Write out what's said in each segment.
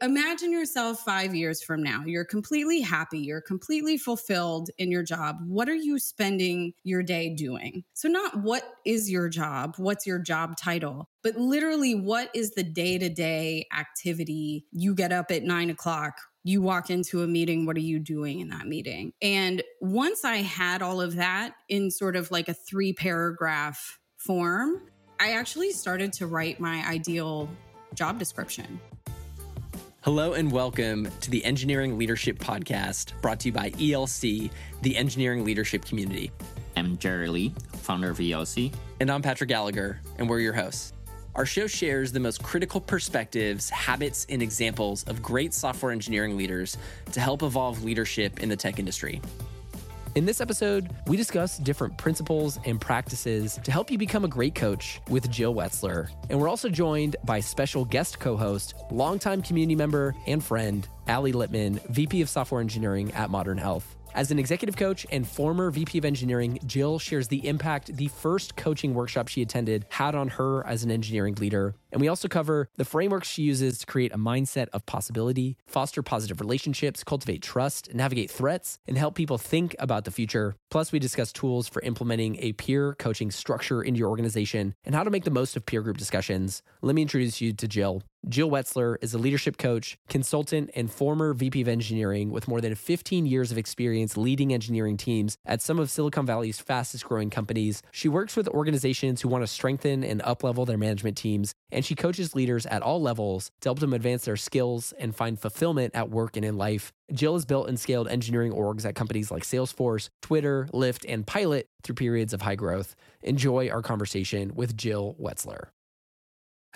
Imagine yourself five years from now. You're completely happy. You're completely fulfilled in your job. What are you spending your day doing? So, not what is your job? What's your job title? But literally, what is the day to day activity? You get up at nine o'clock. You walk into a meeting. What are you doing in that meeting? And once I had all of that in sort of like a three paragraph form, I actually started to write my ideal job description. Hello and welcome to the Engineering Leadership Podcast brought to you by ELC, the engineering leadership community. I'm Jerry Lee, founder of ELC. And I'm Patrick Gallagher, and we're your hosts. Our show shares the most critical perspectives, habits, and examples of great software engineering leaders to help evolve leadership in the tech industry. In this episode, we discuss different principles and practices to help you become a great coach with Jill Wetzler. And we're also joined by special guest co host, longtime community member and friend, Ali Littman, VP of Software Engineering at Modern Health. As an executive coach and former VP of engineering, Jill shares the impact the first coaching workshop she attended had on her as an engineering leader. And we also cover the frameworks she uses to create a mindset of possibility, foster positive relationships, cultivate trust, navigate threats, and help people think about the future. Plus, we discuss tools for implementing a peer coaching structure into your organization and how to make the most of peer group discussions. Let me introduce you to Jill. Jill Wetzler is a leadership coach, consultant, and former VP of engineering with more than 15 years of experience leading engineering teams at some of Silicon Valley's fastest growing companies. She works with organizations who want to strengthen and uplevel their management teams, and she coaches leaders at all levels to help them advance their skills and find fulfillment at work and in life. Jill has built and scaled engineering orgs at companies like Salesforce, Twitter, Lyft, and Pilot through periods of high growth. Enjoy our conversation with Jill Wetzler.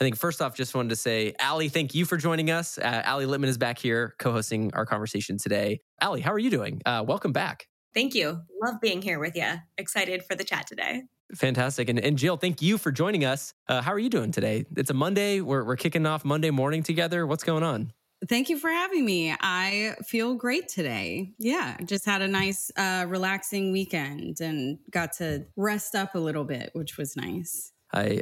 I think first off, just wanted to say, Ali, thank you for joining us. Uh, Ali Littman is back here co hosting our conversation today. Ali, how are you doing? Uh, welcome back. Thank you. Love being here with you. Excited for the chat today. Fantastic. And, and Jill, thank you for joining us. Uh, how are you doing today? It's a Monday. We're, we're kicking off Monday morning together. What's going on? Thank you for having me. I feel great today. Yeah, just had a nice, uh, relaxing weekend and got to rest up a little bit, which was nice. I,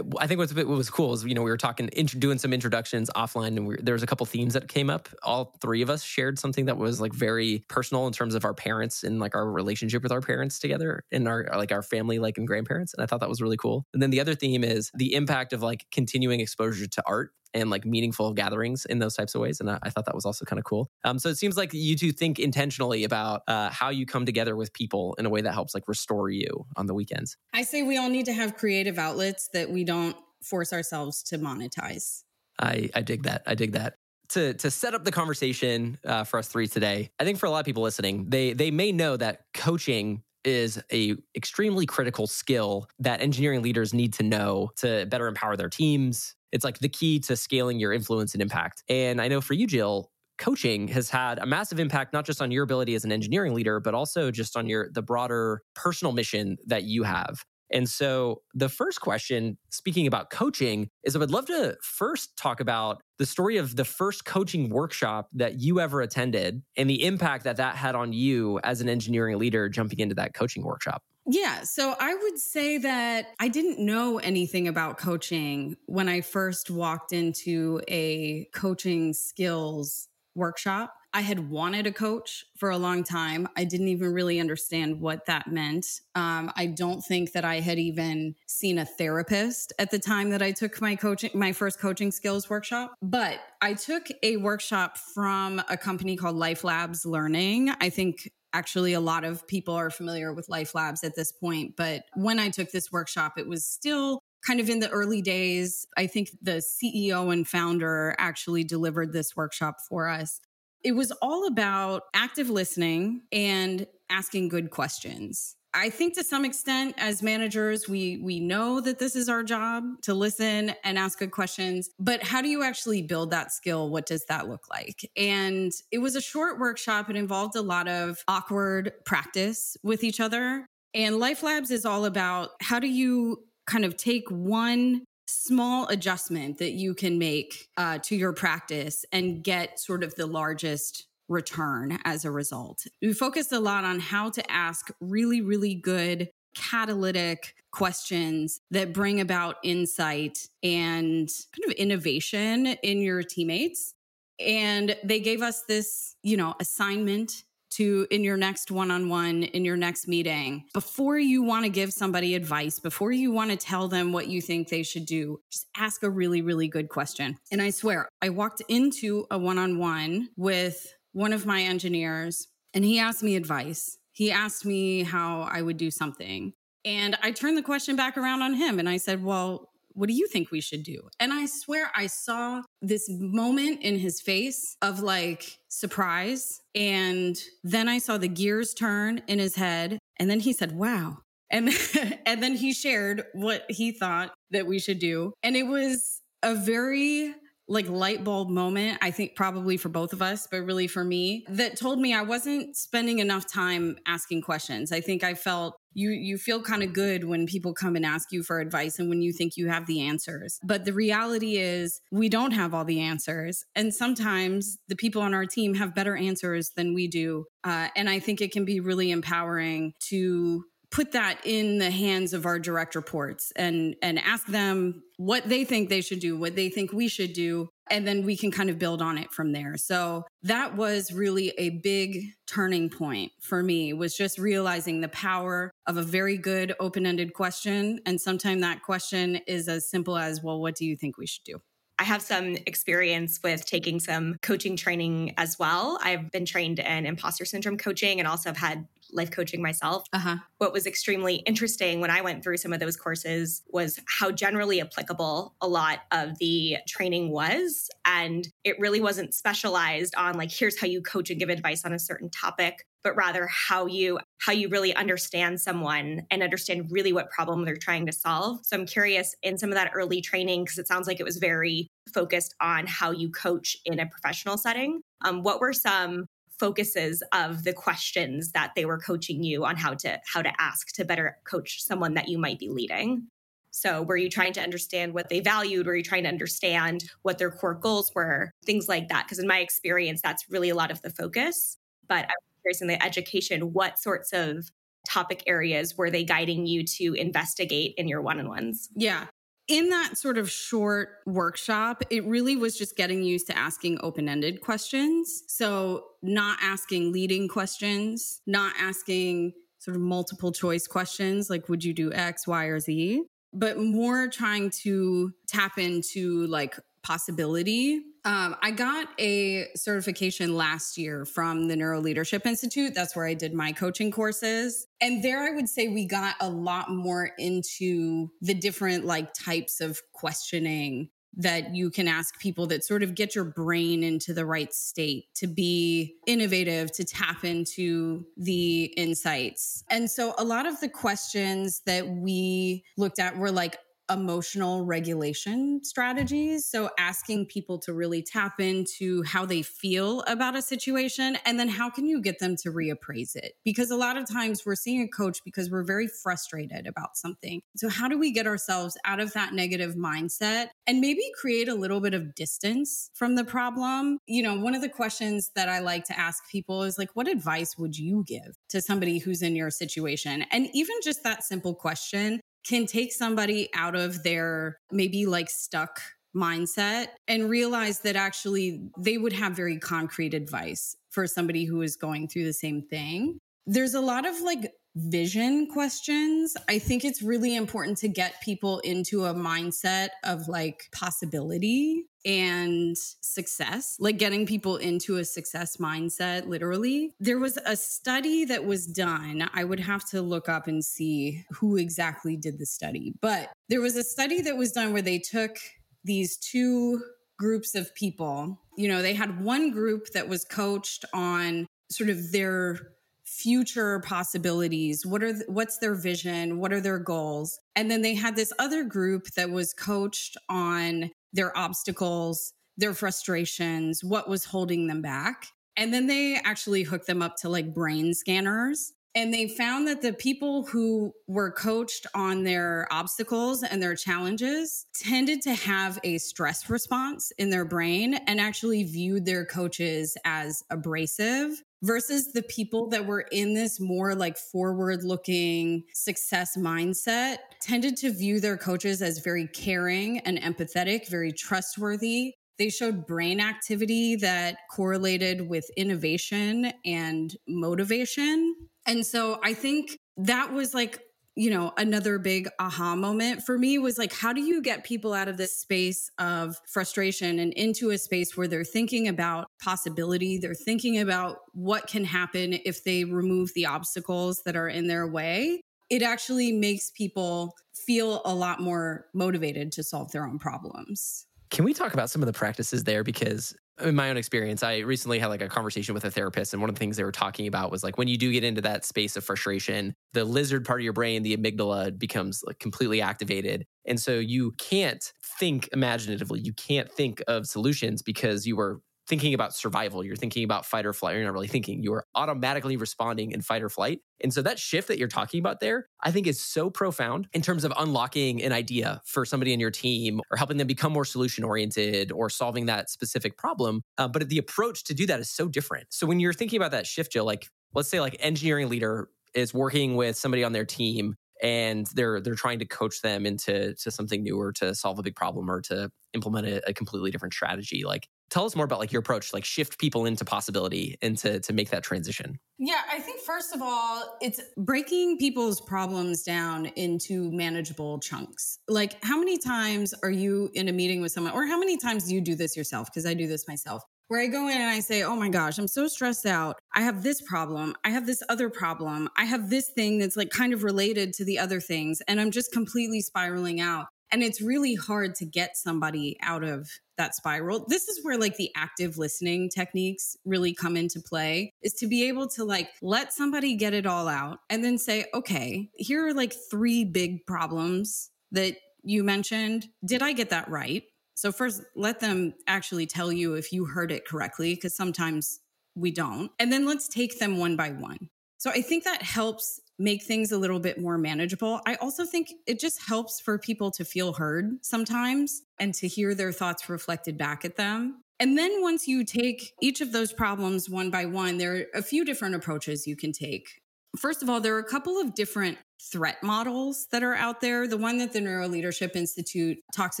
I, think what's what was cool is you know we were talking doing some introductions offline and we, there was a couple themes that came up. All three of us shared something that was like very personal in terms of our parents and like our relationship with our parents together and our like our family like and grandparents and I thought that was really cool. And then the other theme is the impact of like continuing exposure to art and like meaningful gatherings in those types of ways. And I, I thought that was also kind of cool. Um, so it seems like you two think intentionally about uh, how you come together with people in a way that helps like restore you on the weekends. I say we all need to have creative outlets that we don't force ourselves to monetize. I, I dig that. I dig that to to set up the conversation uh, for us three today, I think for a lot of people listening, they they may know that coaching is a extremely critical skill that engineering leaders need to know to better empower their teams, it's like the key to scaling your influence and impact. And I know for you, Jill, coaching has had a massive impact not just on your ability as an engineering leader but also just on your the broader personal mission that you have and so the first question speaking about coaching is i would love to first talk about the story of the first coaching workshop that you ever attended and the impact that that had on you as an engineering leader jumping into that coaching workshop yeah. So I would say that I didn't know anything about coaching when I first walked into a coaching skills workshop. I had wanted a coach for a long time. I didn't even really understand what that meant. Um, I don't think that I had even seen a therapist at the time that I took my coaching, my first coaching skills workshop. But I took a workshop from a company called Life Labs Learning. I think actually a lot of people are familiar with life labs at this point but when i took this workshop it was still kind of in the early days. I think the ceo and founder actually delivered this workshop for us. It was all about active listening and asking good questions I think to some extent as managers we we know that this is our job to listen and ask good questions but how do you actually build that skill? What does that look like? And it was a short workshop. It involved a lot of awkward practice with each other. And Life Labs is all about how do you kind of take one small adjustment that you can make uh, to your practice and get sort of the largest return as a result. We focused a lot on how to ask really, really good catalytic questions that bring about insight and kind of innovation in your teammates. And they gave us this, you know, assignment to in your next one-on-one in your next meeting before you want to give somebody advice before you want to tell them what you think they should do just ask a really really good question and i swear i walked into a one-on-one with one of my engineers and he asked me advice he asked me how i would do something and i turned the question back around on him and i said well what do you think we should do? And I swear I saw this moment in his face of like surprise. And then I saw the gears turn in his head. And then he said, wow. And, and then he shared what he thought that we should do. And it was a very like light bulb moment, I think probably for both of us, but really for me, that told me I wasn't spending enough time asking questions. I think I felt you you feel kind of good when people come and ask you for advice and when you think you have the answers. But the reality is we don't have all the answers. And sometimes the people on our team have better answers than we do. Uh, and I think it can be really empowering to put that in the hands of our direct reports and and ask them what they think they should do what they think we should do and then we can kind of build on it from there. So that was really a big turning point for me was just realizing the power of a very good open-ended question. And sometimes that question is as simple as well what do you think we should do? I have some experience with taking some coaching training as well. I've been trained in imposter syndrome coaching and also have had life coaching myself. Uh-huh. What was extremely interesting when I went through some of those courses was how generally applicable a lot of the training was. And it really wasn't specialized on like, here's how you coach and give advice on a certain topic but rather how you how you really understand someone and understand really what problem they're trying to solve so i'm curious in some of that early training because it sounds like it was very focused on how you coach in a professional setting um, what were some focuses of the questions that they were coaching you on how to how to ask to better coach someone that you might be leading. So were you trying to understand what they valued? Were you trying to understand what their core goals were? Things like that. Because in my experience that's really a lot of the focus. But i'm curious in the education what sorts of topic areas were they guiding you to investigate in your one-on-ones? Yeah in that sort of short workshop, it really was just getting used to asking open ended questions. So, not asking leading questions, not asking sort of multiple choice questions like, would you do X, Y, or Z? But more trying to tap into like possibility. Um, I got a certification last year from the Neuro Leadership Institute. That's where I did my coaching courses. And there I would say we got a lot more into the different like types of questioning that you can ask people that sort of get your brain into the right state to be innovative, to tap into the insights. And so a lot of the questions that we looked at were like, emotional regulation strategies. So, asking people to really tap into how they feel about a situation, and then how can you get them to reappraise it? Because a lot of times we're seeing a coach because we're very frustrated about something. So, how do we get ourselves out of that negative mindset and maybe create a little bit of distance from the problem? You know, one of the questions that I like to ask people is like, what advice would you give to somebody who's in your situation? And even just that simple question can take somebody out of their maybe like stuck mindset and realize that actually they would have very concrete advice for somebody who is going through the same thing. There's a lot of like vision questions. I think it's really important to get people into a mindset of like possibility and success, like getting people into a success mindset, literally. There was a study that was done. I would have to look up and see who exactly did the study, but there was a study that was done where they took these two groups of people. You know, they had one group that was coached on sort of their future possibilities what are what's their vision what are their goals and then they had this other group that was coached on their obstacles their frustrations what was holding them back. And then they actually hooked them up to like brain scanners. And they found that the people who were coached on their obstacles and their challenges tended to have a stress response in their brain and actually viewed their coaches as abrasive versus the people that were in this more like forward looking success mindset tended to view their coaches as very caring and empathetic, very trustworthy. They showed brain activity that correlated with innovation and motivation. And so I think that was like, you know, another big aha moment for me was like, how do you get people out of this space of frustration and into a space where they're thinking about possibility? They're thinking about what can happen if they remove the obstacles that are in their way. It actually makes people feel a lot more motivated to solve their own problems. Can we talk about some of the practices there? Because in my own experience, I recently had like a conversation with a therapist, and one of the things they were talking about was like when you do get into that space of frustration, the lizard part of your brain, the amygdala, becomes like completely activated. And so you can't think imaginatively. You can't think of solutions because you were thinking about survival. You're thinking about fight or flight. You're not really thinking. You are automatically responding in fight or flight. And so that shift that you're talking about there, I think is so profound in terms of unlocking an idea for somebody in your team or helping them become more solution oriented or solving that specific problem. Uh, but the approach to do that is so different. So when you're thinking about that shift, Jill, like let's say like engineering leader is working with somebody on their team and they're they're trying to coach them into to something new or to solve a big problem or to implement a, a completely different strategy like tell us more about like your approach like shift people into possibility and to, to make that transition yeah i think first of all it's breaking people's problems down into manageable chunks like how many times are you in a meeting with someone or how many times do you do this yourself because i do this myself where I go in and I say, Oh my gosh, I'm so stressed out. I have this problem. I have this other problem. I have this thing that's like kind of related to the other things. And I'm just completely spiraling out. And it's really hard to get somebody out of that spiral. This is where like the active listening techniques really come into play is to be able to like let somebody get it all out and then say, okay, here are like three big problems that you mentioned. Did I get that right? So, first, let them actually tell you if you heard it correctly, because sometimes we don't. And then let's take them one by one. So, I think that helps make things a little bit more manageable. I also think it just helps for people to feel heard sometimes and to hear their thoughts reflected back at them. And then once you take each of those problems one by one, there are a few different approaches you can take. First of all, there are a couple of different threat models that are out there. The one that the Neuro Leadership Institute talks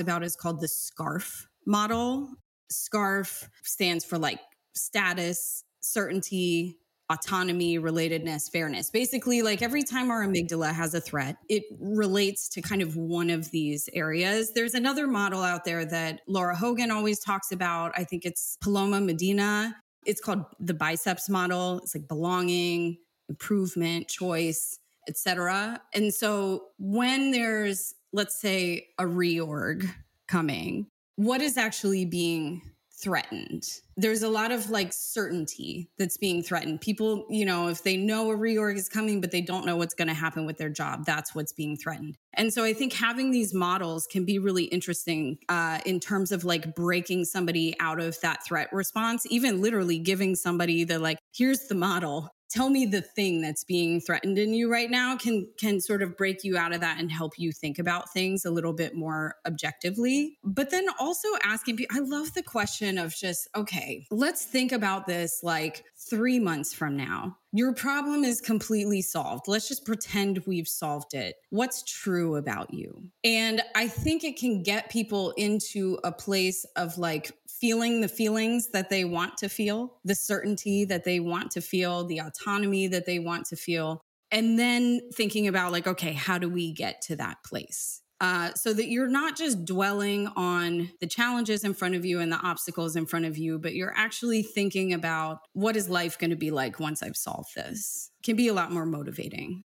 about is called the SCARF model. SCARF stands for like status, certainty, autonomy, relatedness, fairness. Basically, like every time our amygdala has a threat, it relates to kind of one of these areas. There's another model out there that Lara Hogan always talks about. I think it's Paloma Medina. It's called the biceps model. It's like belonging, improvement, choice, etc. And so when there's let's say a reorg coming, what is actually being threatened. There's a lot of like certainty that's being threatened. People, you know, if they know a reorg is coming, but they don't know what's going to happen with their job, that's what's being threatened. And so I think having these models can be really interesting uh, in terms of like breaking somebody out of that threat response, even literally giving somebody the like, here's the model tell me the thing that's being threatened in you right now can can sort of break you out of that and help you think about things a little bit more objectively but then also asking i love the question of just okay let's think about this like 3 months from now your problem is completely solved. Let's just pretend we've solved it. What's true about you? And I think it can get people into a place of like feeling the feelings that they want to feel, the certainty that they want to feel, the autonomy that they want to feel. And then thinking about like, okay, how do we get to that place? uh, so that you're not just dwelling on the challenges in front of you and the obstacles in front of you, but you're actually thinking about what is life going to be like once I've solved this. Can be a lot more motivating.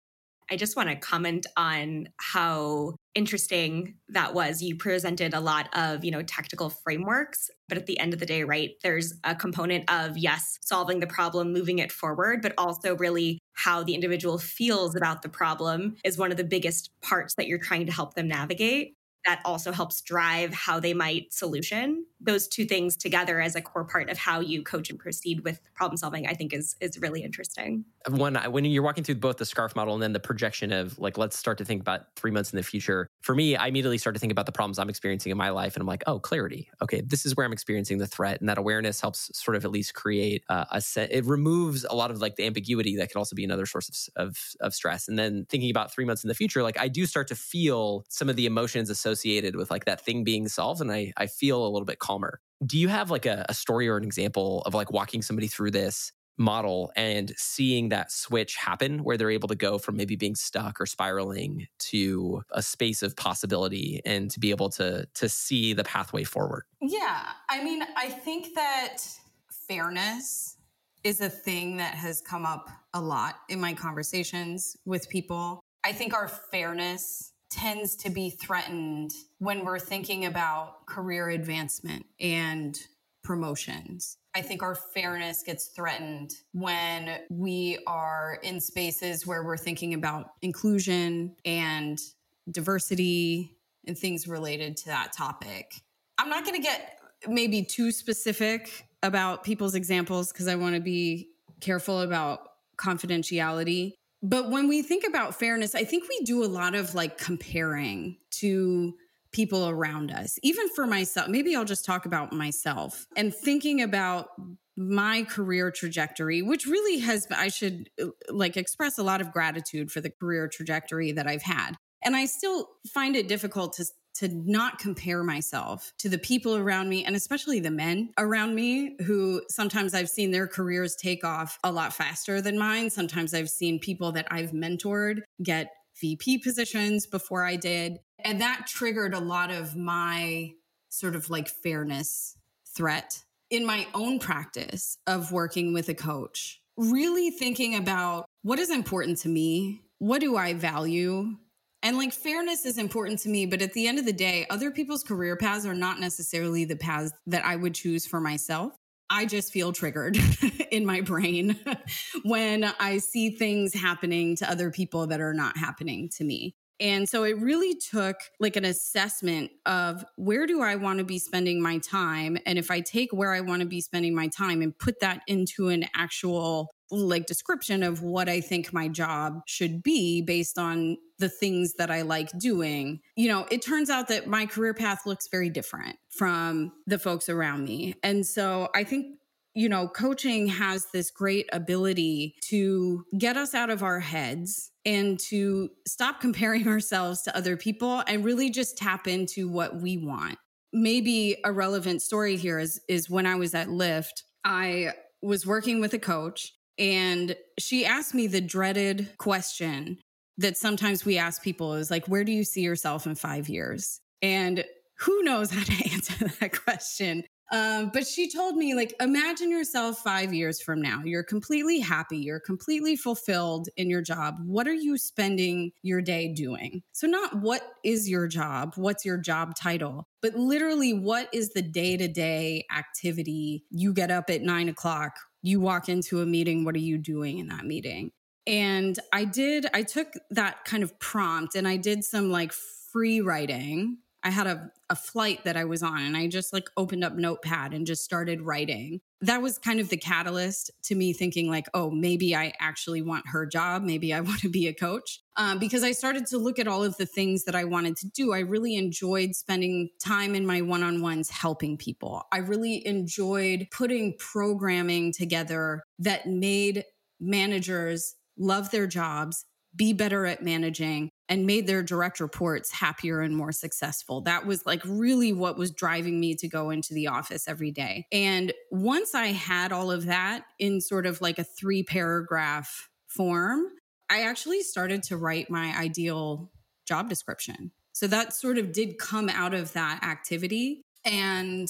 I just want to comment on how interesting that was. You presented a lot of, you know, tactical frameworks, but at the end of the day, right, there's a component of yes, solving the problem, moving it forward, but also really how the individual feels about the problem is one of the biggest parts that you're trying to help them navigate that also helps drive how they might solution those two things together as a core part of how you coach and proceed with problem solving i think is is really interesting. When when you're walking through both the scarf model and then the projection of like let's start to think about three months in the future for me i immediately start to think about the problems i'm experiencing in my life and i'm like oh clarity. Okay this is where i'm experiencing the threat and that awareness helps sort of at least create uh, a set it removes a lot of like the ambiguity that could also be another source of, of of stress and then thinking about three months in the future like i do start to feel some of the emotions associated with like that thing being solved and i i feel a little bit calmer. Do you have like a, a story or an example of like walking somebody through this model and seeing that switch happen where they're able to go from maybe being stuck or spiraling to a space of possibility and to be able to to see the pathway forward? Yeah. I mean i think that fairness is a thing that has come up a lot in my conversations with people. I think our fairness tends to be threatened when we're thinking about career advancement and promotions. I think our fairness gets threatened when we are in spaces where we're thinking about inclusion and diversity and things related to that topic. I'm not going to get maybe too specific about people's examples because I want to be careful about confidentiality. But when we think about fairness, I think we do a lot of like comparing to people around us. Even for myself, maybe I'll just talk about myself and thinking about my career trajectory, which really has, I should uh, like express a lot of gratitude for the career trajectory that I've had. And I still find it difficult to to not compare myself to the people around me and especially the men around me who sometimes I've seen their careers take off a lot faster than mine. Sometimes I've seen people that I've mentored get VP positions before I did. And that triggered a lot of my sort of like fairness threat in my own practice of working with a coach. Really thinking about what is important to me? What do I value? And like fairness is important to me, but at the end of the day, other people's career paths are not necessarily the paths that I would choose for myself. I just feel triggered in my brain when I see things happening to other people that are not happening to me. And so it really took like an assessment of where do I want to be spending my time? And if I take where I want to be spending my time and put that into an actual like description of what I think my job should be based on the things that I like doing, you know, it turns out that my career path looks very different from the folks around me. And so I think you know, coaching has this great ability to get us out of our heads and to stop comparing ourselves to other people and really just tap into what we want. Maybe a relevant story here is is when I was at Lyft, I was working with a coach and she asked me the dreaded question that sometimes we ask people is like, where do you see yourself in five years? And who knows how to answer that question? Um, but she told me, like, imagine yourself five years from now. You're completely happy. You're completely fulfilled in your job. What are you spending your day doing? So, not what is your job? What's your job title? But literally, what is the day to day activity? You get up at nine o'clock you walk into a meeting, what are you doing in that meeting? And I did, I took that kind of prompt and I did some like free writing. I had a, a flight that I was on and I just like opened up Notepad and just started writing. That was kind of the catalyst to me thinking like oh maybe i actually want her job. Maybe i want to be a coach. Um, because i started to look at all of the things that i wanted to do. I really enjoyed spending time in my one-on-ones helping people. I really enjoyed putting programming together that made managers love their jobs be better at managing and made their direct reports happier and more successful. That was like really what was driving me to go into the office every day. And once I had all of that in sort of like a three paragraph form, I actually started to write my ideal job description. So that sort of did come out of that activity. And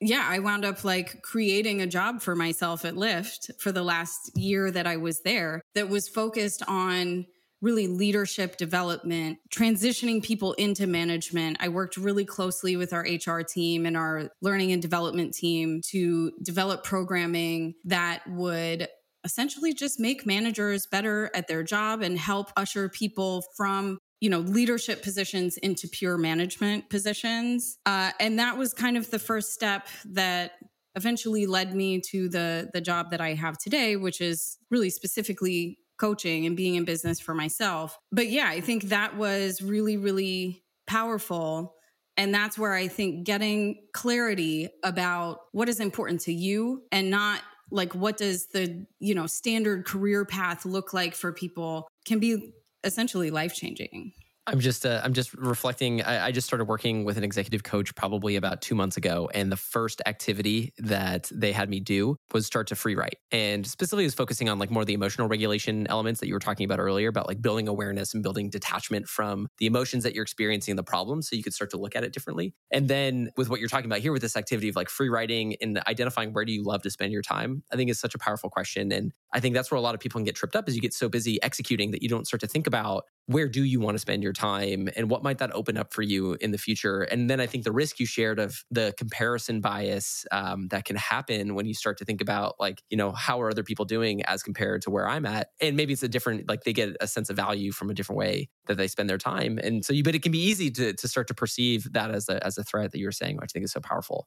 yeah, I wound up like creating a job for myself at Lyft for the last year that I was there that was focused on really leadership development, transitioning people into management. I worked really closely with our HR team and our learning and development team to develop programming that would essentially just make managers better at their job and help usher people from you know leadership positions into pure management positions uh, and that was kind of the first step that eventually led me to the the job that i have today which is really specifically coaching and being in business for myself. But yeah, I think that was really, really powerful. And that's where I think getting clarity about what is important to you and not like what does the, you know, standard career path look like for people can be essentially life changing. I'm just uh, I'm just reflecting. I, I, just started working with an executive coach probably about two months ago, and the first activity that they had me do was start to free write, and specifically was focusing on like more of the emotional regulation elements that you were talking about earlier about like building awareness and building detachment from the emotions that you're experiencing the problem, so you could start to look at it differently. And then with what you're talking about here with this activity of like free writing and identifying where do you love to spend your time, I think is such a powerful question, and I think that's where a lot of people can get tripped up is you get so busy executing that you don't start to think about where do you want to spend your time and what might that open up for you in the future? And then i think the risk you shared of the comparison bias um, that can happen when you start to think about like you know how are other people doing as compared to where i'm at? And maybe it's a different like they get a sense of value from a different way that they spend their time. And so you but it can be easy to, to start to perceive that as a as a threat that you were saying which i think is so powerful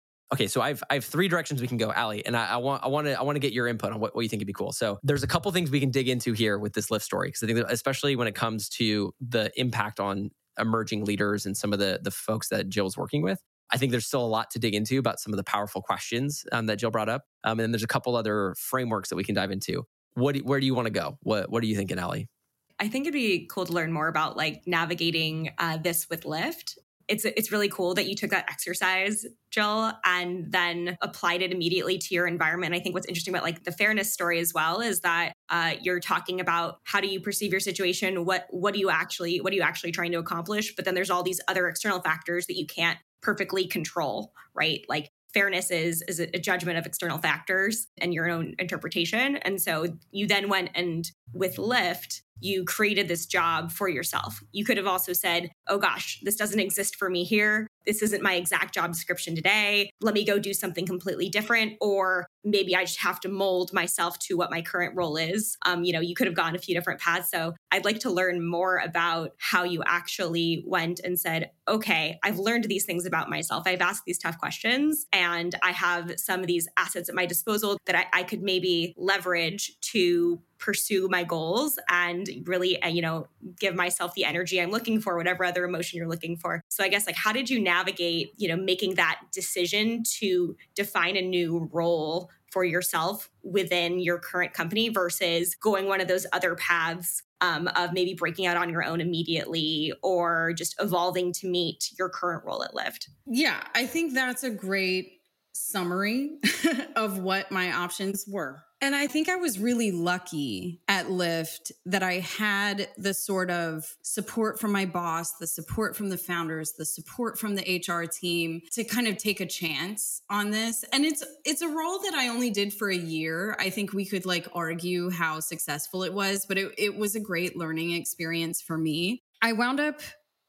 Okay, so I've I have three directions we can go, Ali, and I, I want I want to I want to get your input on what, what you think would be cool. So there's a couple things we can dig into here with this Lyft story because I think especially when it comes to the impact on emerging leaders and some of the the folks that Jill's working with. I think there's still a lot to dig into about some of the powerful questions um, that Jill brought up, um, and then there's a couple other frameworks that we can dive into. What where do you want to go? What what are you thinking, Ali? I think it'd be cool to learn more about like navigating uh, this with Lyft it's it's really cool that you took that exercise, Jill, and then applied it immediately to your environment. I think what's interesting about like the fairness story as well is that uh, you're talking about how do you perceive your situation, what what do you actually what are you actually trying to accomplish, but then there's all these other external factors that you can't perfectly control, right? Like fairness is is a judgment of external factors and your own interpretation and so you then went and with Lyft you created this job for yourself. You could have also said, oh gosh, this doesn't exist for me here this isn't my exact job description today. Let me go do something completely different. Or maybe I just have to mold myself to what my current role is. Um, you know, you could have gone a few different paths. So I'd like to learn more about how you actually went and said, okay, I've learned these things about myself. I've asked these tough questions and I have some of these assets at my disposal that I, I could maybe leverage to pursue my goals and really, uh, you know, give myself the energy I'm looking for, whatever other emotion you're looking for. So I guess like, how did you navigate, you know, making that decision to define a new role for yourself within your current company versus going one of those other paths um, of maybe breaking out on your own immediately or just evolving to meet your current role at Lyft? Yeah, I think that's a great summary of what my options were. And I think I was really lucky at Lyft that I had the sort of support from my boss, the support from the founders, the support from the HR team to kind of take a chance on this. And it's it's a role that I only did for a year. I think we could like argue how successful it was, but it, it was a great learning experience for me. I wound up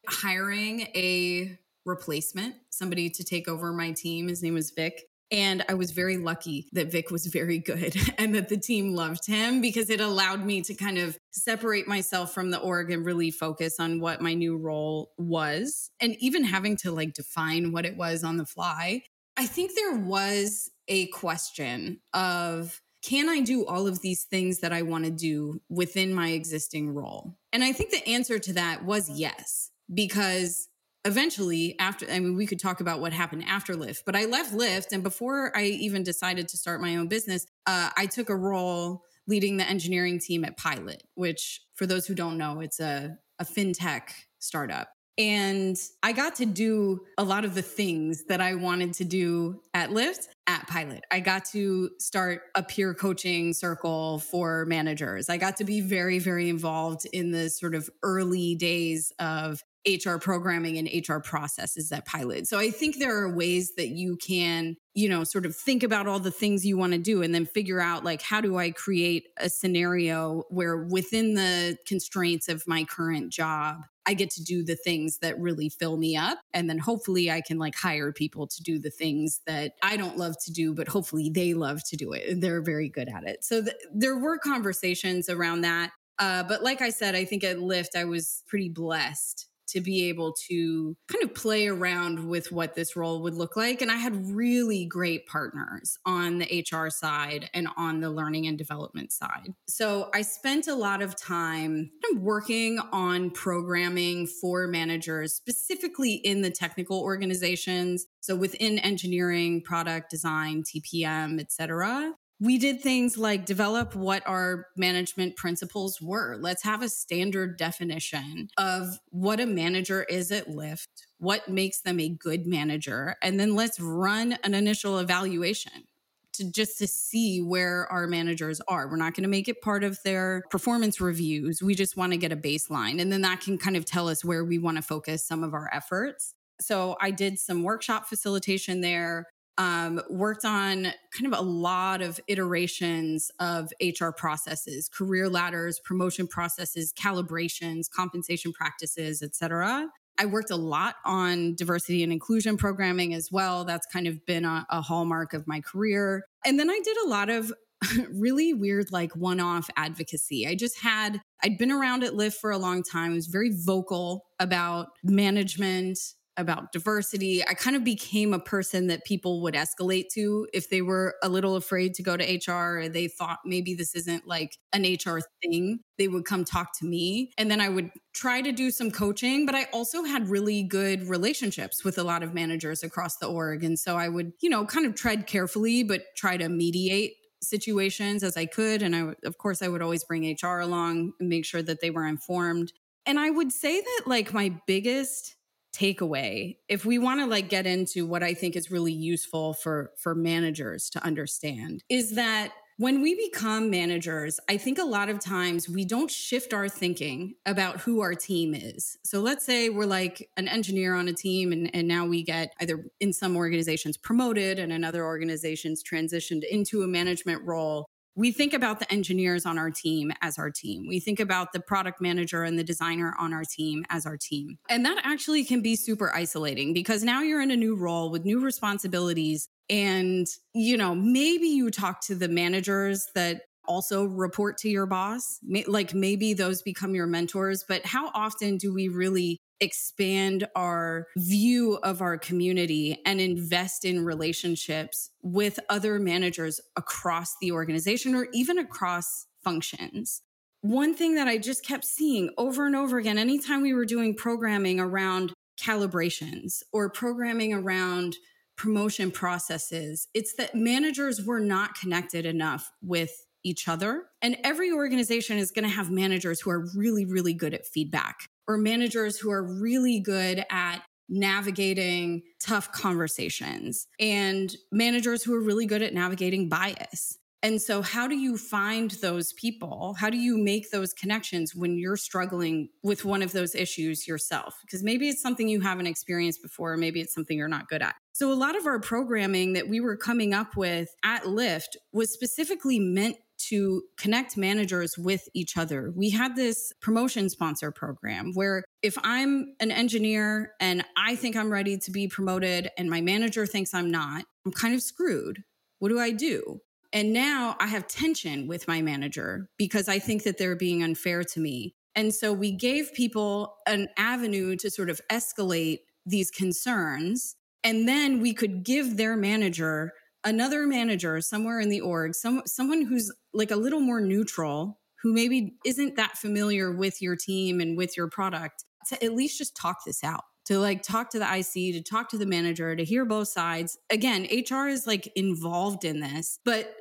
hiring a replacement, somebody to take over my team. His name was Vic. And I was very lucky that Vic was very good and that the team loved him because it allowed me to kind of separate myself from the org and really focus on what my new role was. And even having to like define what it was on the fly, I think there was a question of, can I do all of these things that I want to do within my existing role? And I think the answer to that was yes, because eventually after i mean we could talk about what happened after lyft but i left lyft and before i even decided to start my own business uh, i took a role leading the engineering team at pilot which for those who don't know it's a, a fintech startup and I got to do a lot of the things that I wanted to do at Lyft at Pilot. I got to start a peer coaching circle for managers. I got to be very, very involved in the sort of early days of HR programming and HR processes at Pilot. So I think there are ways that you can, you know, sort of think about all the things you want to do and then figure out like how do I create a scenario where within the constraints of my current job I get to do the things that really fill me up. And then hopefully I can like hire people to do the things that I don't love to do, but hopefully they love to do it. They're very good at it. So th- there were conversations around that. Uh, but like I said, I think at Lyft, I was pretty blessed to be able to kind of play around with what this role would look like. And I had really great partners on the HR side and on the learning and development side. So I spent a lot of time working on programming for managers, specifically in the technical organizations. So within engineering, product design, TPM, et cetera we did things like develop what our management principles were. Let's have a standard definition of what a manager is at Lyft, what makes them a good manager, and then let's run an initial evaluation to just to see where our managers are. We're not going to make it part of their performance reviews. We just want to get a baseline and then that can kind of tell us where we want to focus some of our efforts. So I did some workshop facilitation there um, worked on kind of a lot of iterations of HR processes, career ladders, promotion processes, calibrations, compensation practices, etc. I worked a lot on diversity and inclusion programming as well. That's kind of been a, a hallmark of my career. And then I did a lot of really weird, like one off advocacy. I just had, I'd been around at Lyft for a long time. I was very vocal about management, about diversity. I kind of became a person that people would escalate to if they were a little afraid to go to HR or they thought maybe this isn't like an HR thing. They would come talk to me. And then I would try to do some coaching, but I also had really good relationships with a lot of managers across the org. And so I would, you know, kind of tread carefully, but try to mediate situations as I could. And I, of course, I would always bring HR along and make sure that they were informed. And I would say that like my biggest takeaway if we want to like get into what i think is really useful for for managers to understand is that when we become managers, I think a lot of times we don't shift our thinking about who our team is. So let's say we're like an engineer on a team, and, and now we get either in some organizations promoted and in other organizations transitioned into a management role we think about the engineers on our team as our team. We think about the product manager and the designer on our team as our team. And that actually can be super isolating because now you're in a new role with new responsibilities. And, you know, maybe you talk to the managers that also report to your boss. Like maybe those become your mentors, but how often do we really expand our view of our community and invest in relationships with other managers across the organization or even across functions? One thing that I just kept seeing over and over again, anytime we were doing programming around calibrations or programming around promotion processes, it's that managers were not connected enough with each other. And every organization is going to have managers who are really, really good at feedback or managers who are really good at navigating tough conversations and managers who are really good at navigating bias. And so, how do you find those people? How do you make those connections when you're struggling with one of those issues yourself? Because maybe it's something you haven't experienced before, or maybe it's something you're not good at. So, a lot of our programming that we were coming up with at Lyft was specifically meant to connect managers with each other. We had this promotion sponsor program where if I'm an engineer and I think I'm ready to be promoted and my manager thinks I'm not, I'm kind of screwed. What do I do? And now I have tension with my manager because I think that they're being unfair to me. And so we gave people an avenue to sort of escalate these concerns. And then we could give their manager another manager somewhere in the org, some someone who's like a little more neutral, who maybe isn't that familiar with your team and with your product, to at least just talk this out to like talk to the IC, to talk to the manager, to hear both sides. Again, HR is like involved in this, but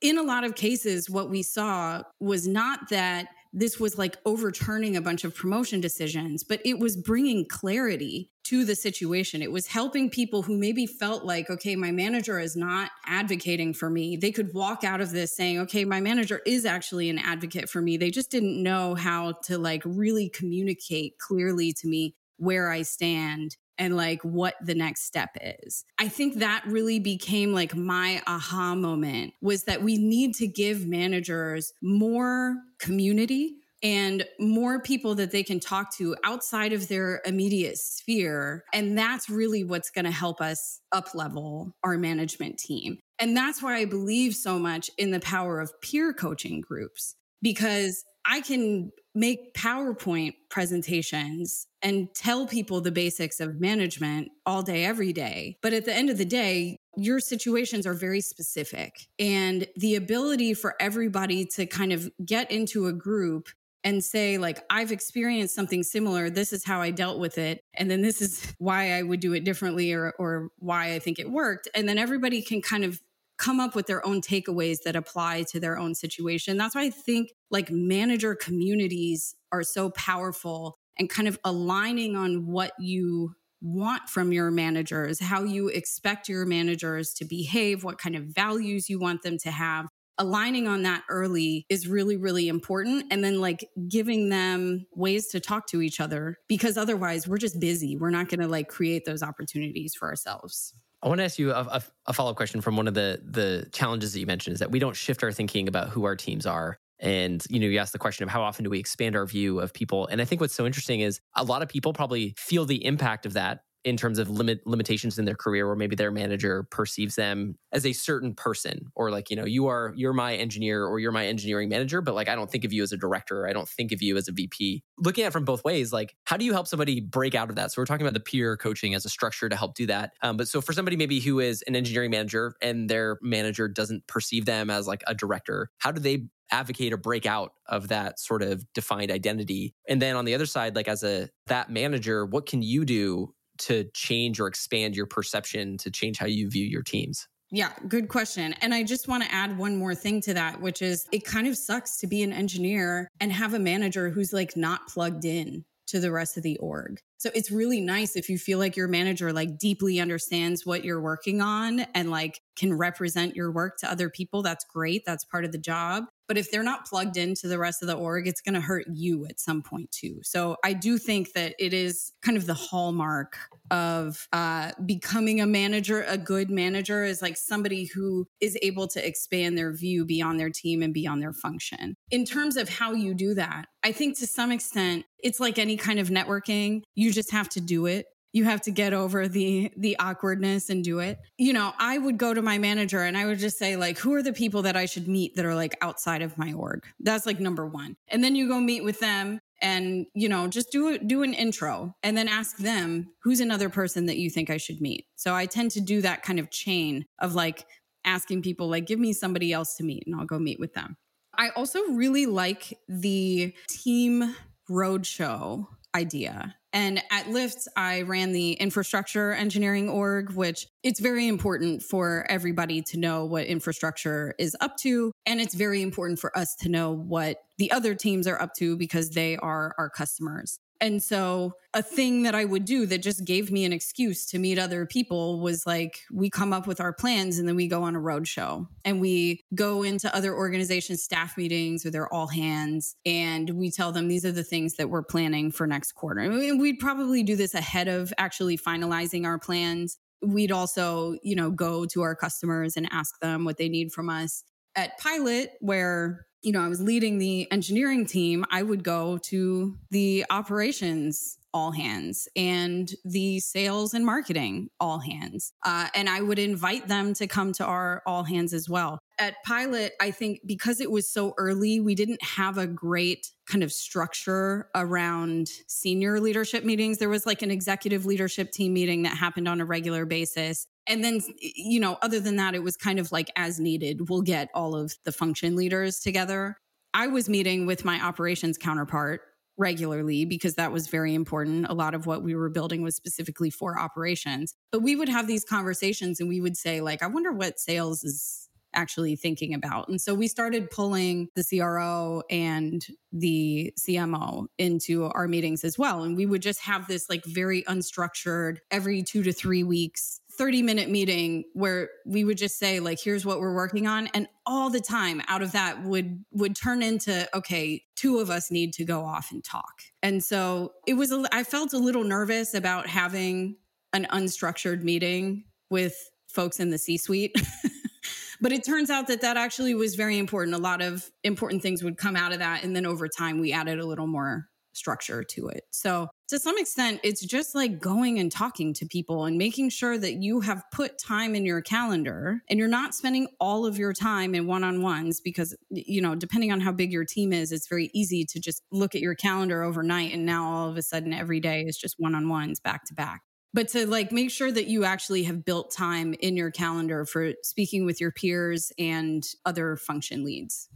in a lot of cases, what we saw was not that this was like overturning a bunch of promotion decisions, but it was bringing clarity to the situation. It was helping people who maybe felt like, okay, my manager is not advocating for me. They could walk out of this saying, okay, my manager is actually an advocate for me. They just didn't know how to like really communicate clearly to me where I stand and like what the next step is. I think that really became like my aha moment was that we need to give managers more community and more people that they can talk to outside of their immediate sphere and that's really what's going to help us up level our management team and that's why i believe so much in the power of peer coaching groups because i can make PowerPoint presentations and tell people the basics of management all day, every day. But at the end of the day, your situations are very specific. And the ability for everybody to kind of get into a group and say, like, I've experienced something similar. This is how I dealt with it. And then this is why I would do it differently or, or why I think it worked. And then everybody can kind of come up with their own takeaways that apply to their own situation. That's why I think like manager communities are so powerful and kind of aligning on what you want from your managers, how you expect your managers to behave, what kind of values you want them to have. Aligning on that early is really, really important. And then, like, giving them ways to talk to each other because otherwise we're just busy. We're not going to like create those opportunities for ourselves. I want to ask you a, a, a follow up question from one of the the challenges that you mentioned is that we don't shift our thinking about who our teams are. And you know, you asked the question of how often do we expand our view of people? And I think what's so interesting is a lot of people probably feel the impact of that in terms of limit limitations in their career or maybe their manager perceives them as a certain person or like you know you are you're my engineer or you're my engineering manager but like I don't think of you as a director. I don't think of you as a VP looking at it from both ways like how do you help somebody break out of that? So we're talking about the peer coaching as a structure to help do that. Um, but so for somebody maybe who is an engineering manager and their manager doesn't perceive them as like a director how do they advocate or break out of that sort of defined identity? And then on the other side like as a that manager what can you do to change or expand your perception to change how you view your teams? Yeah, good question. And I just want to add one more thing to that, which is it kind of sucks to be an engineer and have a manager who's like not plugged in to the rest of the org. So it's really nice if you feel like your manager like deeply understands what you're working on and like can represent your work to other people. That's great. That's part of the job. But if they're not plugged into the rest of the org, it's going to hurt you at some point too. So I do think that it is kind of the hallmark of uh, becoming a manager. A good manager is like somebody who is able to expand their view beyond their team and beyond their function. In terms of how you do that, I think to some extent, it's like any kind of networking. You just have to do it. You have to get over the the awkwardness and do it. You know i would go to my manager and i would just say like who are the people that i should meet that are like outside of my org? That's like number one. And then you go meet with them and you know just do do an intro and then ask them who's another person that you think i should meet? So i tend to do that kind of chain of like asking people like give me somebody else to meet and i'll go meet with them. I also really like the team roadshow idea and at Lyft, I ran the infrastructure engineering org, which it's very important for everybody to know what infrastructure is up to. And it's very important for us to know what the other teams are up to because they are our customers. And so, a thing that I would do that just gave me an excuse to meet other people was like, we come up with our plans and then we go on a road show and we go into other organizations' staff meetings or their all hands and we tell them these are the things that we're planning for next quarter. I mean, we'd probably do this ahead of actually finalizing our plans. We'd also, you know, go to our customers and ask them what they need from us. At Pilot, where you know, I was leading the engineering team, I would go to the operations all hands and the sales and marketing all hands. Uh, and I would invite them to come to our all hands as well. At Pilot, I think because it was so early, we didn't have a great kind of structure around senior leadership meetings. There was like an executive leadership team meeting that happened on a regular basis. And then, you know, other than that, it was kind of like as needed. We'll get all of the function leaders together. I was meeting with my operations counterpart regularly because that was very important. A lot of what we were building was specifically for operations. But we would have these conversations and we would say, like, I wonder what sales is actually thinking about. And so we started pulling the CRO and the CMO into our meetings as well. And we would just have this like very unstructured every two to three weeks 30 minute meeting where we would just say like here's what we're working on and all the time out of that would would turn into okay two of us need to go off and talk. And so it was a, i felt a little nervous about having an unstructured meeting with folks in the c suite but it turns out that that actually was very important. A lot of important things would come out of that and then over time we added a little more structure to it. So, to some extent, it's just like going and talking to people and making sure that you have put time in your calendar and you're not spending all of your time in one on ones because, you know, depending on how big your team is, it's very easy to just look at your calendar overnight and now all of a sudden every day is just one on ones back to back but to like make sure that you actually have built time in your calendar for speaking with your peers and other function leads.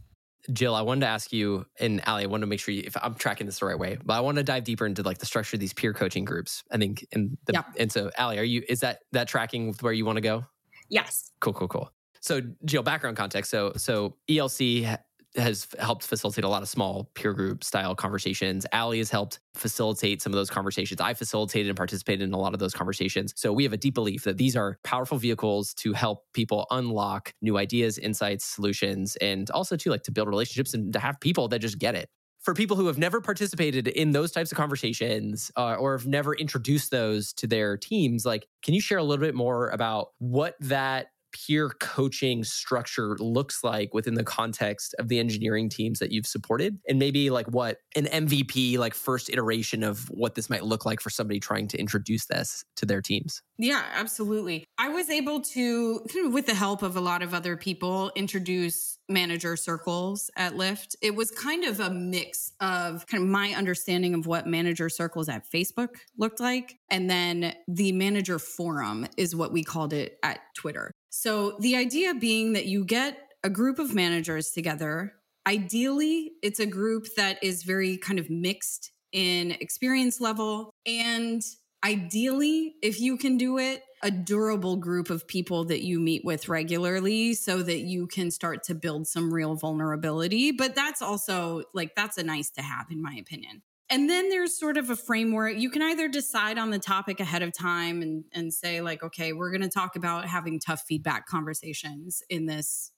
Jill, I wanted to ask you, and Ali, I wanted to make sure you, if I'm tracking this the right way, but I want to dive deeper into like the structure of these peer coaching groups. I think, in the, yeah. and so Ali, are you, is that, that tracking with where you want to go? Yes. Cool, cool, cool. So Jill, background context. So, so ELC has helped facilitate a lot of small peer group style conversations. Ali has helped facilitate some of those conversations. I facilitated and participated in a lot of those conversations. So we have a deep belief that these are powerful vehicles to help people unlock new ideas, insights, solutions, and also to like to build relationships and to have people that just get it for people who have never participated in those types of conversations uh, or have never introduced those to their teams like can you share a little bit more about what that peer coaching structure looks like within the context of the engineering teams that you've supported and maybe like what an MVP like first iteration of what this might look like for somebody trying to introduce this to their teams. Yeah, absolutely. I was able to with the help of a lot of other people introduce manager circles at Lyft. It was kind of a mix of kind of my understanding of what manager circles at Facebook looked like and then the manager forum is what we called it at Twitter. So the idea being that you get a group of managers together. Ideally, it's a group that is very kind of mixed in experience level. And ideally, if you can do it, a durable group of people that you meet with regularly so that you can start to build some real vulnerability. But that's also like, that's a nice to have, in my opinion. And then there's sort of a framework. You can either decide on the topic ahead of time and, and say, like, okay, we're going to talk about having tough feedback conversations in this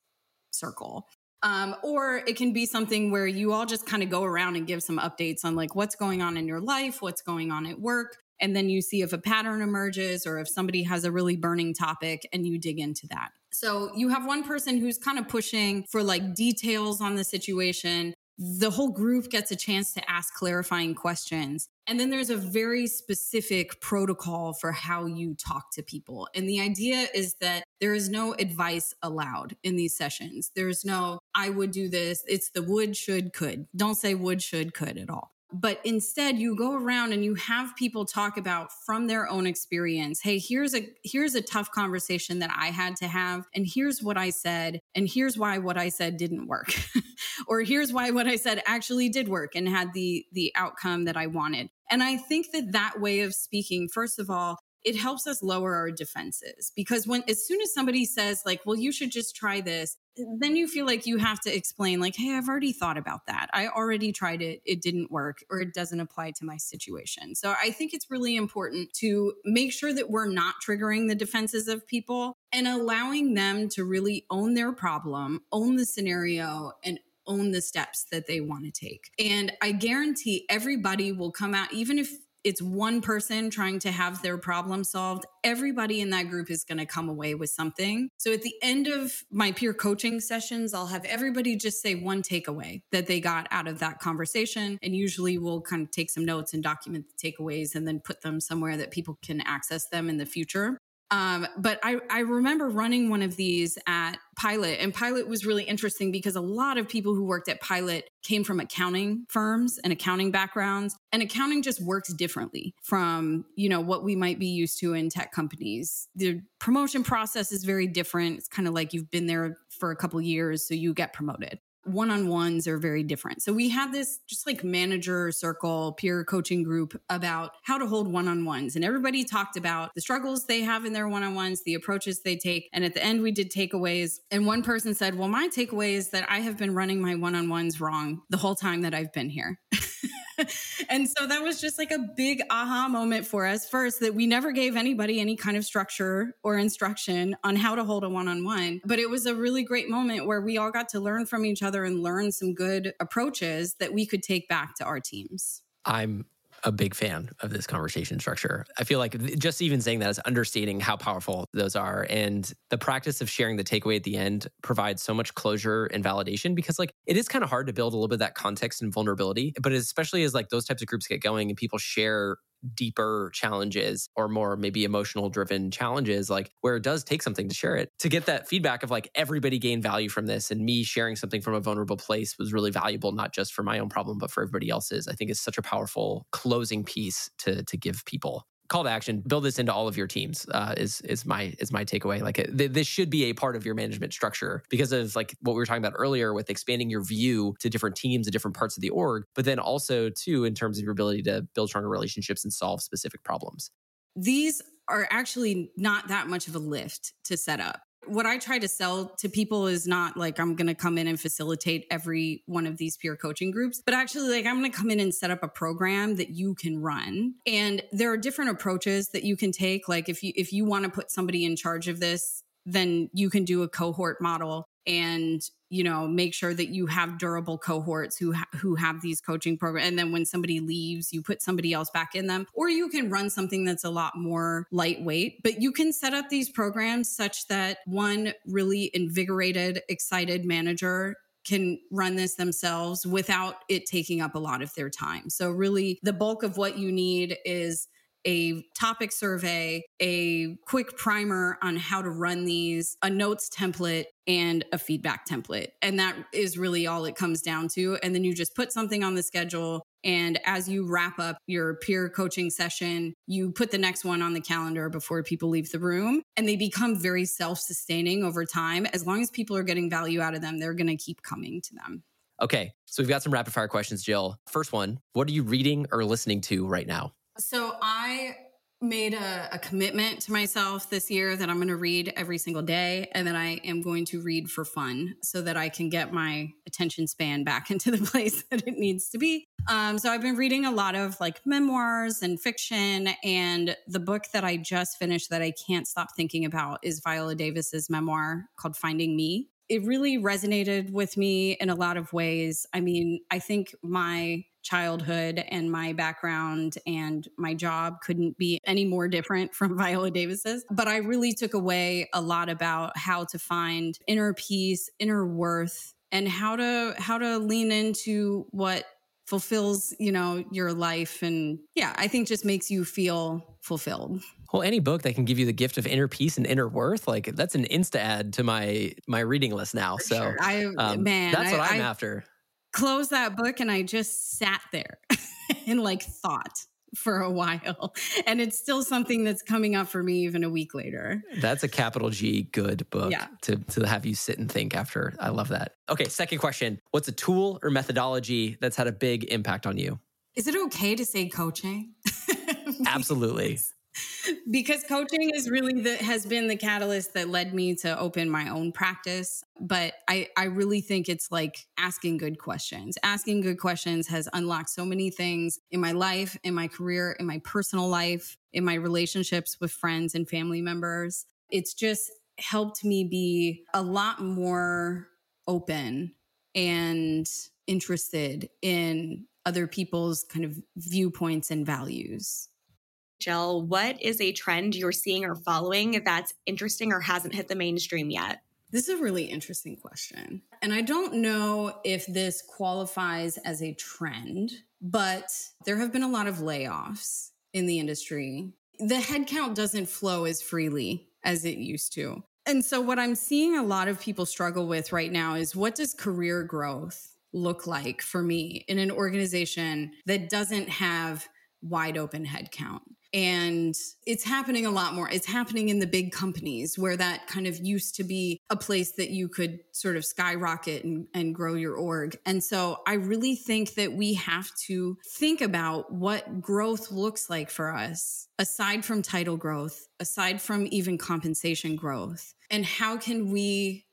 circle. Um, or it can be something where you all just kind of go around and give some updates on like what's going on in your life, what's going on at work. And then you see if a pattern emerges or if somebody has a really burning topic and you dig into that. So you have one person who's kind of pushing for like details on the situation the whole group gets a chance to ask clarifying questions. And then there's a very specific protocol for how you talk to people. And the idea is that there is no advice allowed in these sessions. There's no, I would do this. It's the would, should, could. Don't say would, should, could at all but instead you go around and you have people talk about from their own experience hey here's a here's a tough conversation that i had to have and here's what i said and here's why what i said didn't work or here's why what i said actually did work and had the the outcome that i wanted. And i think that that way of speaking first of all it helps us lower our defenses because when as soon as somebody says like well you should just try this then you feel like you have to explain like hey i've already thought about that. I already tried it. It didn't work or it doesn't apply to my situation. So i think it's really important to make sure that we're not triggering the defenses of people and allowing them to really own their problem own the scenario and own the steps that they want to take. And I guarantee everybody will come out, even if it's one person trying to have their problem solved, everybody in that group is going to come away with something. So at the end of my peer coaching sessions, I'll have everybody just say one takeaway that they got out of that conversation. And usually we'll kind of take some notes and document the takeaways and then put them somewhere that people can access them in the future. Um, but I, I remember running one of these at Pilot, and Pilot was really interesting because a lot of people who worked at Pilot came from accounting firms and accounting backgrounds, and accounting just works differently from you know what we might be used to in tech companies. The promotion process is very different. It's kind of like you've been there for a couple years, so you get promoted. One on ones are very different. So we had this just like manager circle, peer coaching group about how to hold one on ones. And everybody talked about the struggles they have in their one on ones, the approaches they take. And at the end, we did takeaways. And one person said, Well, my takeaway is that I have been running my one on ones wrong the whole time that I've been here. and so that was just like a big aha moment for us first that we never gave anybody any kind of structure or instruction on how to hold a one-on-one. But it was a really great moment where we all got to learn from each other and learn some good approaches that we could take back to our teams. I'm a big fan of this conversation structure. I feel like just even saying that is understating how powerful those are. And the practice of sharing the takeaway at the end provides so much closure and validation because like it is kind of hard to build a little bit of that context and vulnerability. But especially as like those types of groups get going and people share deeper challenges or more maybe emotional driven challenges, like where it does take something to share it, to get that feedback of like everybody gained value from this and me sharing something from a vulnerable place was really valuable, not just for my own problem, but for everybody else's, I think is such a powerful closing piece to, to give people call to action build this into all of your teams uh, is is my is my takeaway. Like th- this should be a part of your management structure because of like what we were talking about earlier with expanding your view to different teams and different parts of the org but then also too in terms of your ability to build stronger relationships and solve specific problems. These are actually not that much of a lift to set up what I try to sell to people is not like I'm going to come in and facilitate every one of these peer coaching groups, but actually like I'm going to come in and set up a program that you can run. And there are different approaches that you can take. Like if you if you want to put somebody in charge of this, then you can do a cohort model and you know make sure that you have durable cohorts who ha- who have these coaching programs and then when somebody leaves you put somebody else back in them or you can run something that's a lot more lightweight but you can set up these programs such that one really invigorated excited manager can run this themselves without it taking up a lot of their time. So, really, the bulk of what you need is a topic survey, a quick primer on how to run these, a notes template, and a feedback template. And that is really all it comes down to. And then you just put something on the schedule. And as you wrap up your peer coaching session, you put the next one on the calendar before people leave the room. And they become very self sustaining over time. As long as people are getting value out of them, they're going to keep coming to them. Okay. So we've got some rapid fire questions, Jill. First one What are you reading or listening to right now? So I made a, a, commitment to myself this year that I'm going to read every single day and that I am going to read for fun so that I can get my attention span back into the place that it needs to be. Um, so I've been reading a lot of like memoirs and fiction. And the book that I just finished that I can't stop thinking about is Viola Davis's memoir called Finding Me. It really resonated with me in a lot of ways. I mean, I think my childhood and my background and my job couldn't be any more different from Viola Davis's. But I really took away a lot about how to find inner peace, inner worth, and how to how to lean into what fulfills, you know, your life and yeah, I think just makes you feel fulfilled. Well, any book that can give you the gift of inner peace and inner worth, like that's an insta add to my my reading list now. For so, sure. I um, man, that's what I, am after closed that book and I just sat there and like thought for a while. And it's still something that's coming up for me even a week later. That's a capital G good book yeah. to, to have you sit and think after. I love that. Okay, second question. What's a tool or methodology that's had a big impact on you? Is it okay to say coaching? Absolutely because coaching is really the has been the catalyst that led me to open my own practice but i i really think it's like asking good questions. Asking good questions has unlocked so many things in my life in my career in my personal life in my relationships with friends and family members. It's just helped me be a lot more open and interested in other people's kind of viewpoints and values Jill, what is a trend you're seeing or following that's interesting or hasn't hit the mainstream yet? This is a really interesting question. And I don't know if this qualifies as a trend, but there have been a lot of layoffs in the industry. The headcount doesn't flow as freely as it used to. And so, what I'm seeing a lot of people struggle with right now is what does career growth look like for me in an organization that doesn't have wide open headcount? And it's happening a lot more. It's happening in the big companies where that kind of used to be a place that you could sort of skyrocket and, and grow your org. And so I really think that we have to think about what growth looks like for us, aside from title growth, aside from even compensation growth. And how can we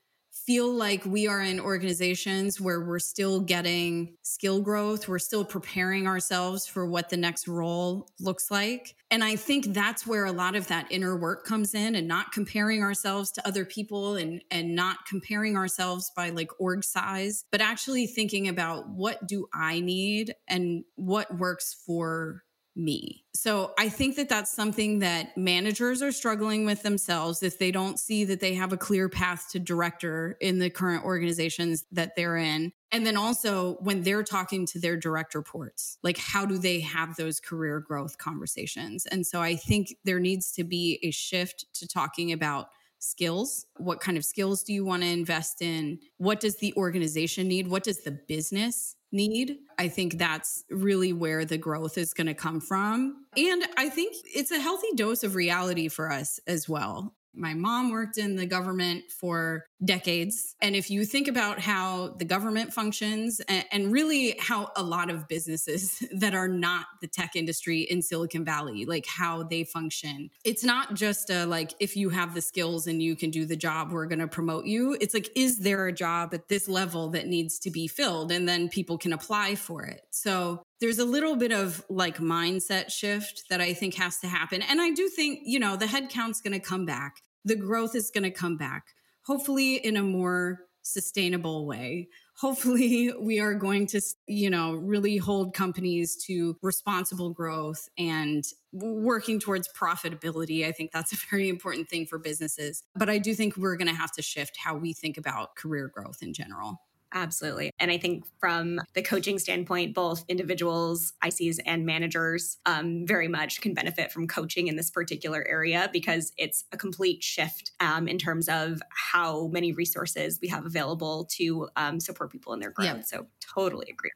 feel like we are in organizations where we're still getting skill growth, we're still preparing ourselves for what the next role looks like. And I think that's where a lot of that inner work comes in and not comparing ourselves to other people and and not comparing ourselves by like org size, but actually thinking about what do I need and what works for me. So I think that that's something that managers are struggling with themselves if they don't see that they have a clear path to director in the current organizations that they're in. And then also when they're talking to their direct reports, like how do they have those career growth conversations? And so I think there needs to be a shift to talking about skills. What kind of skills do you want to invest in? What does the organization need? What does the business need. I think that's really where the growth is going to come from. And I think it's a healthy dose of reality for us as well. My mom worked in the government for decades. And if you think about how the government functions and, and, really how a lot of businesses that are not the tech industry in Silicon Valley, like how they function, it's not just a like, if you have the skills and you can do the job, we're going to promote you. It's like, is there a job at this level that needs to be filled? And then people can apply for it. So there's a little bit of like mindset shift that I think has to happen. And I do think, you know, the headcount's going to come back. The growth is going to come back, hopefully in a more sustainable way. Hopefully, we are going to, you know, really hold companies to responsible growth and working towards profitability. I think that's a very important thing for businesses. But I do think we're going to have to shift how we think about career growth in general. Absolutely. And I think from the coaching standpoint, both individuals, ICs, and managers um, very much can benefit from coaching in this particular area because it's a complete shift um, in terms of how many resources we have available to um, support people in their growth. Yeah. So, totally agree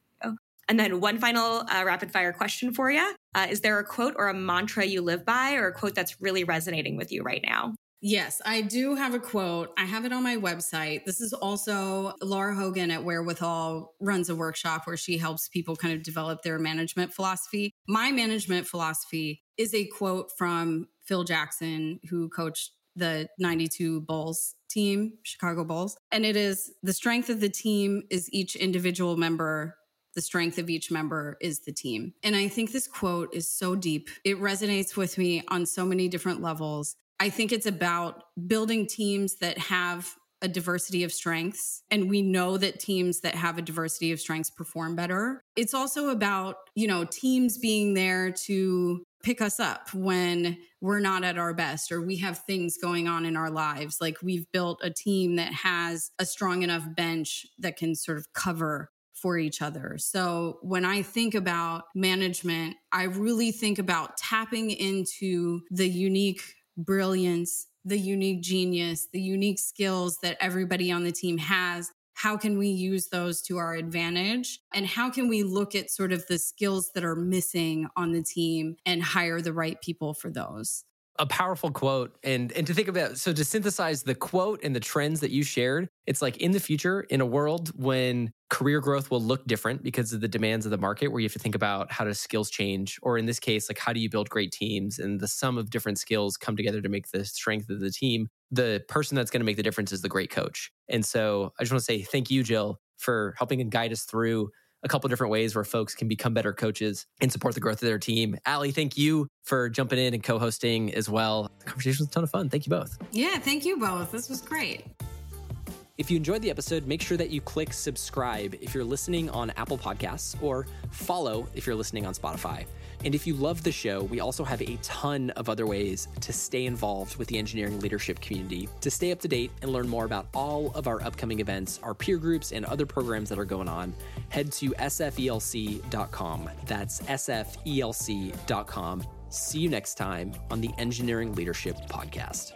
And then, one final uh, rapid fire question for you uh, Is there a quote or a mantra you live by, or a quote that's really resonating with you right now? Yes, I do have a quote. I have it on my website. This is also Lara Hogan at Wherewithal runs a workshop where she helps people kind of develop their management philosophy. My management philosophy is a quote from Phil Jackson, who coached the 92 Bulls team, Chicago Bulls. And it is the strength of the team is each individual member the strength of each member is the team. And I think this quote is so deep. It resonates with me on so many different levels. I think it's about building teams that have a diversity of strengths. And we know that teams that have a diversity of strengths perform better. It's also about, you know, teams being there to pick us up when we're not at our best or we have things going on in our lives. Like we've built a team that has a strong enough bench that can sort of cover for each other. So when I think about management, I really think about tapping into the unique brilliance, the unique genius, the unique skills that everybody on the team has. How can we use those to our advantage? And how can we look at sort of the skills that are missing on the team and hire the right people for those? A powerful quote and and to think about so to synthesize the quote and the trends that you shared it's like in the future in a world when career growth will look different because of the demands of the market where you have to think about how does skills change or in this case like how do you build great teams and the sum of different skills come together to make the strength of the team the person that's going to make the difference is the great coach. And so i just want to say thank you jill for helping and guide us through a couple different ways where folks can become better coaches and support the growth of their team. Ali, thank you for jumping in and co-hosting as well. The conversation was a ton of fun. Thank you both. Yeah, thank you both. This was great. If you enjoyed the episode, make sure that you click subscribe if you're listening on Apple Podcasts or follow if you're listening on Spotify. And if you love the show, we also have a ton of other ways to stay involved with the engineering leadership community. To stay up to date and learn more about all of our upcoming events, our peer groups, and other programs that are going on, head to sfelc.com. That's sfelc.com. See you next time on the Engineering Leadership Podcast.